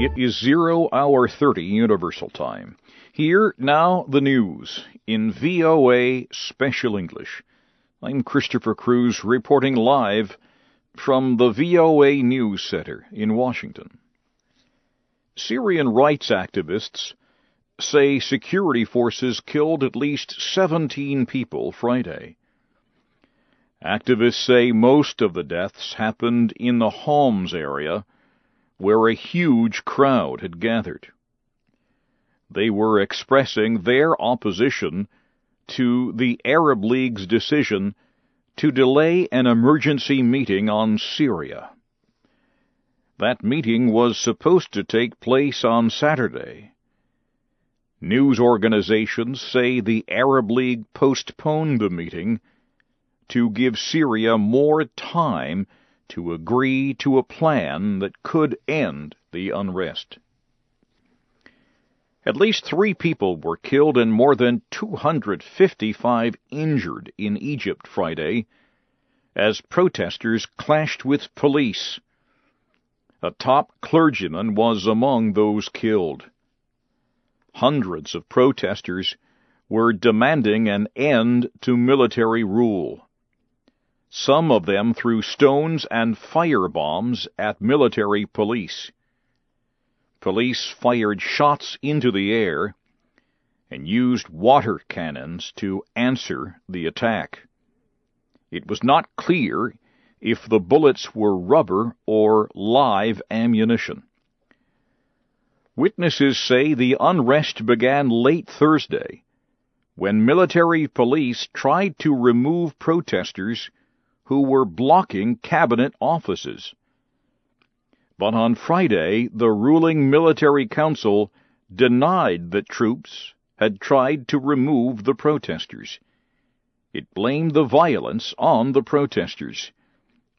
It is 0 hour 30 Universal Time. Here, now, the news in VOA Special English. I'm Christopher Cruise reporting live from the VOA News Center in Washington. Syrian rights activists say security forces killed at least 17 people Friday. Activists say most of the deaths happened in the Homs area, where a huge crowd had gathered. They were expressing their opposition to the Arab League's decision to delay an emergency meeting on Syria. That meeting was supposed to take place on Saturday. News organizations say the Arab League postponed the meeting to give Syria more time to agree to a plan that could end the unrest. At least three people were killed and more than 255 injured in Egypt Friday as protesters clashed with police. A top clergyman was among those killed. Hundreds of protesters were demanding an end to military rule. Some of them threw stones and fire bombs at military police. Police fired shots into the air and used water cannons to answer the attack. It was not clear if the bullets were rubber or live ammunition. Witnesses say the unrest began late Thursday when military police tried to remove protesters who were blocking cabinet offices. But on Friday, the ruling military council denied that troops had tried to remove the protesters. It blamed the violence on the protesters,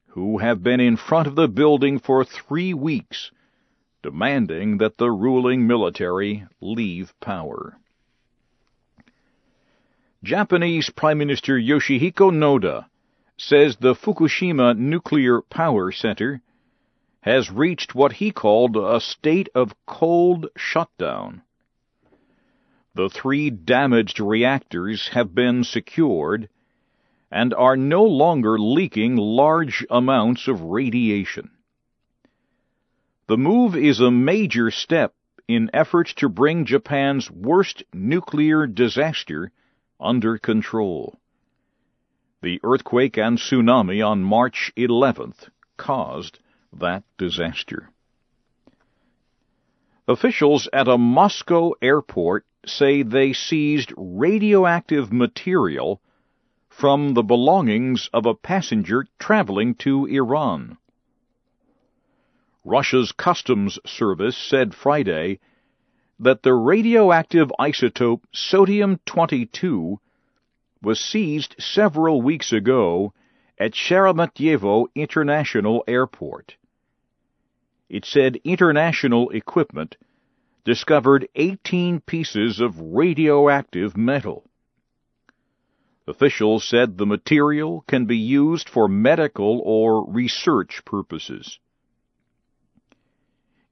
who have been in front of the building for three weeks, demanding that the ruling military leave power. Japanese Prime Minister Yoshihiko Noda says the Fukushima Nuclear Power Center has reached what he called a state of cold shutdown. The three damaged reactors have been secured and are no longer leaking large amounts of radiation. The move is a major step in efforts to bring Japan's worst nuclear disaster under control. The earthquake and tsunami on March 11th caused that disaster. Officials at a Moscow airport say they seized radioactive material from the belongings of a passenger traveling to Iran. Russia's Customs Service said Friday that the radioactive isotope sodium 22 was seized several weeks ago at Sheremetyevo International Airport. It said international equipment discovered 18 pieces of radioactive metal. Officials said the material can be used for medical or research purposes.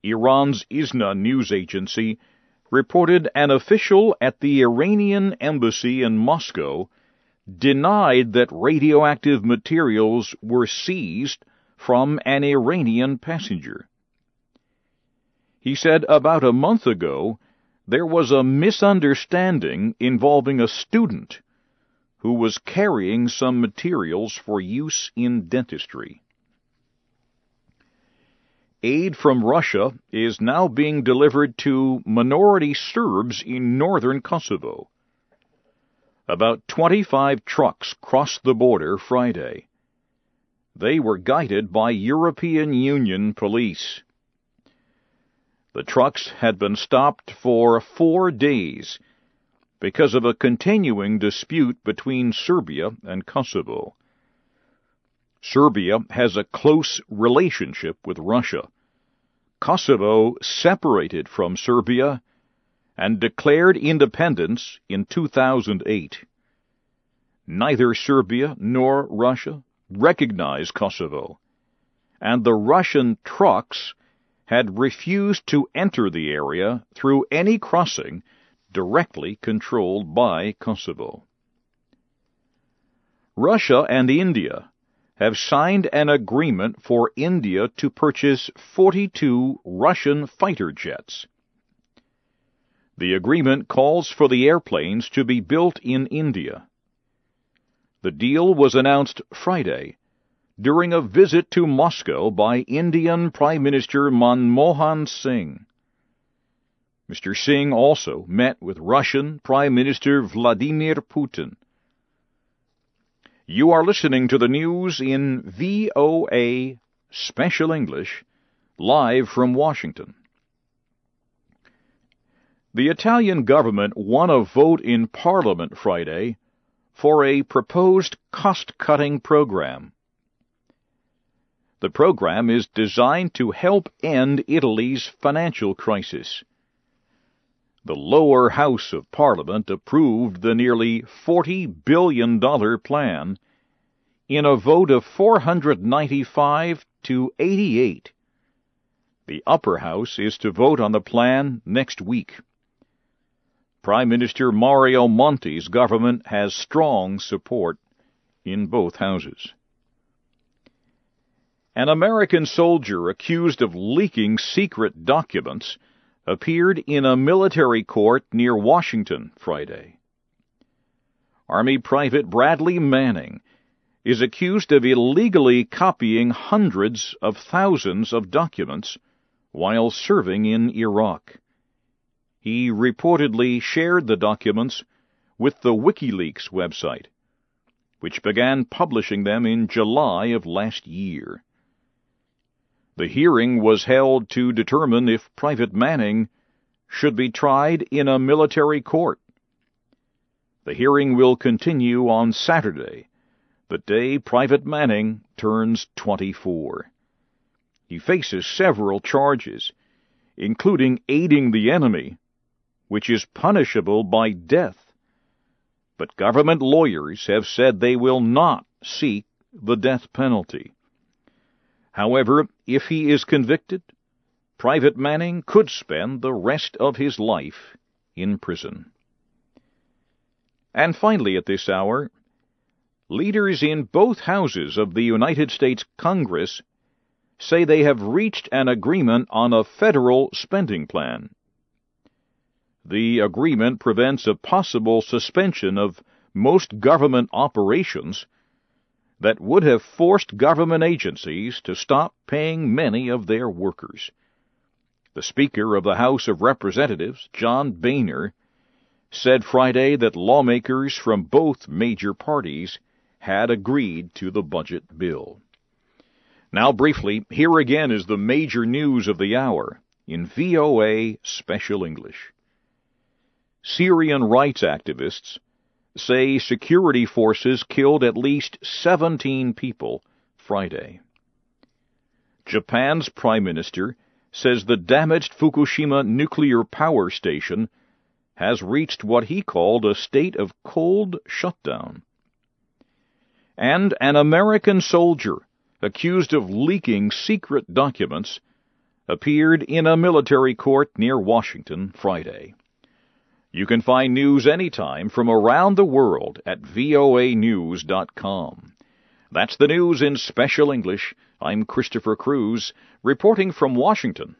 Iran's ISNA news agency reported an official at the Iranian embassy in Moscow denied that radioactive materials were seized from an Iranian passenger. He said about a month ago there was a misunderstanding involving a student who was carrying some materials for use in dentistry. Aid from Russia is now being delivered to minority Serbs in northern Kosovo. About 25 trucks crossed the border Friday. They were guided by European Union police. The trucks had been stopped for four days because of a continuing dispute between Serbia and Kosovo. Serbia has a close relationship with Russia. Kosovo separated from Serbia and declared independence in 2008. Neither Serbia nor Russia recognize Kosovo, and the Russian trucks had refused to enter the area through any crossing directly controlled by Kosovo. Russia and India have signed an agreement for India to purchase 42 Russian fighter jets. The agreement calls for the airplanes to be built in India. The deal was announced Friday during a visit to Moscow by Indian Prime Minister Manmohan Singh. Mr. Singh also met with Russian Prime Minister Vladimir Putin. You are listening to the news in VOA Special English, live from Washington. The Italian government won a vote in Parliament Friday for a proposed cost-cutting program. The program is designed to help end Italy's financial crisis. The lower house of Parliament approved the nearly $40 billion plan in a vote of 495 to 88. The upper house is to vote on the plan next week. Prime Minister Mario Monti's government has strong support in both houses. An American soldier accused of leaking secret documents appeared in a military court near Washington Friday. Army Private Bradley Manning is accused of illegally copying hundreds of thousands of documents while serving in Iraq. He reportedly shared the documents with the WikiLeaks website, which began publishing them in July of last year. The hearing was held to determine if Private Manning should be tried in a military court. The hearing will continue on Saturday, the day Private Manning turns 24. He faces several charges, including aiding the enemy, which is punishable by death. But government lawyers have said they will not seek the death penalty. However, if he is convicted, Private Manning could spend the rest of his life in prison. And finally, at this hour, leaders in both houses of the United States Congress say they have reached an agreement on a federal spending plan. The agreement prevents a possible suspension of most government operations that would have forced government agencies to stop paying many of their workers. The Speaker of the House of Representatives, John Boehner, said Friday that lawmakers from both major parties had agreed to the budget bill. Now, briefly, here again is the major news of the hour in VOA Special English. Syrian rights activists say security forces killed at least 17 people Friday. Japan's prime minister says the damaged Fukushima nuclear power station has reached what he called a state of cold shutdown. And an American soldier accused of leaking secret documents appeared in a military court near Washington Friday. You can find news anytime from around the world at voanews.com. That's the news in special English. I'm Christopher Cruise, reporting from Washington.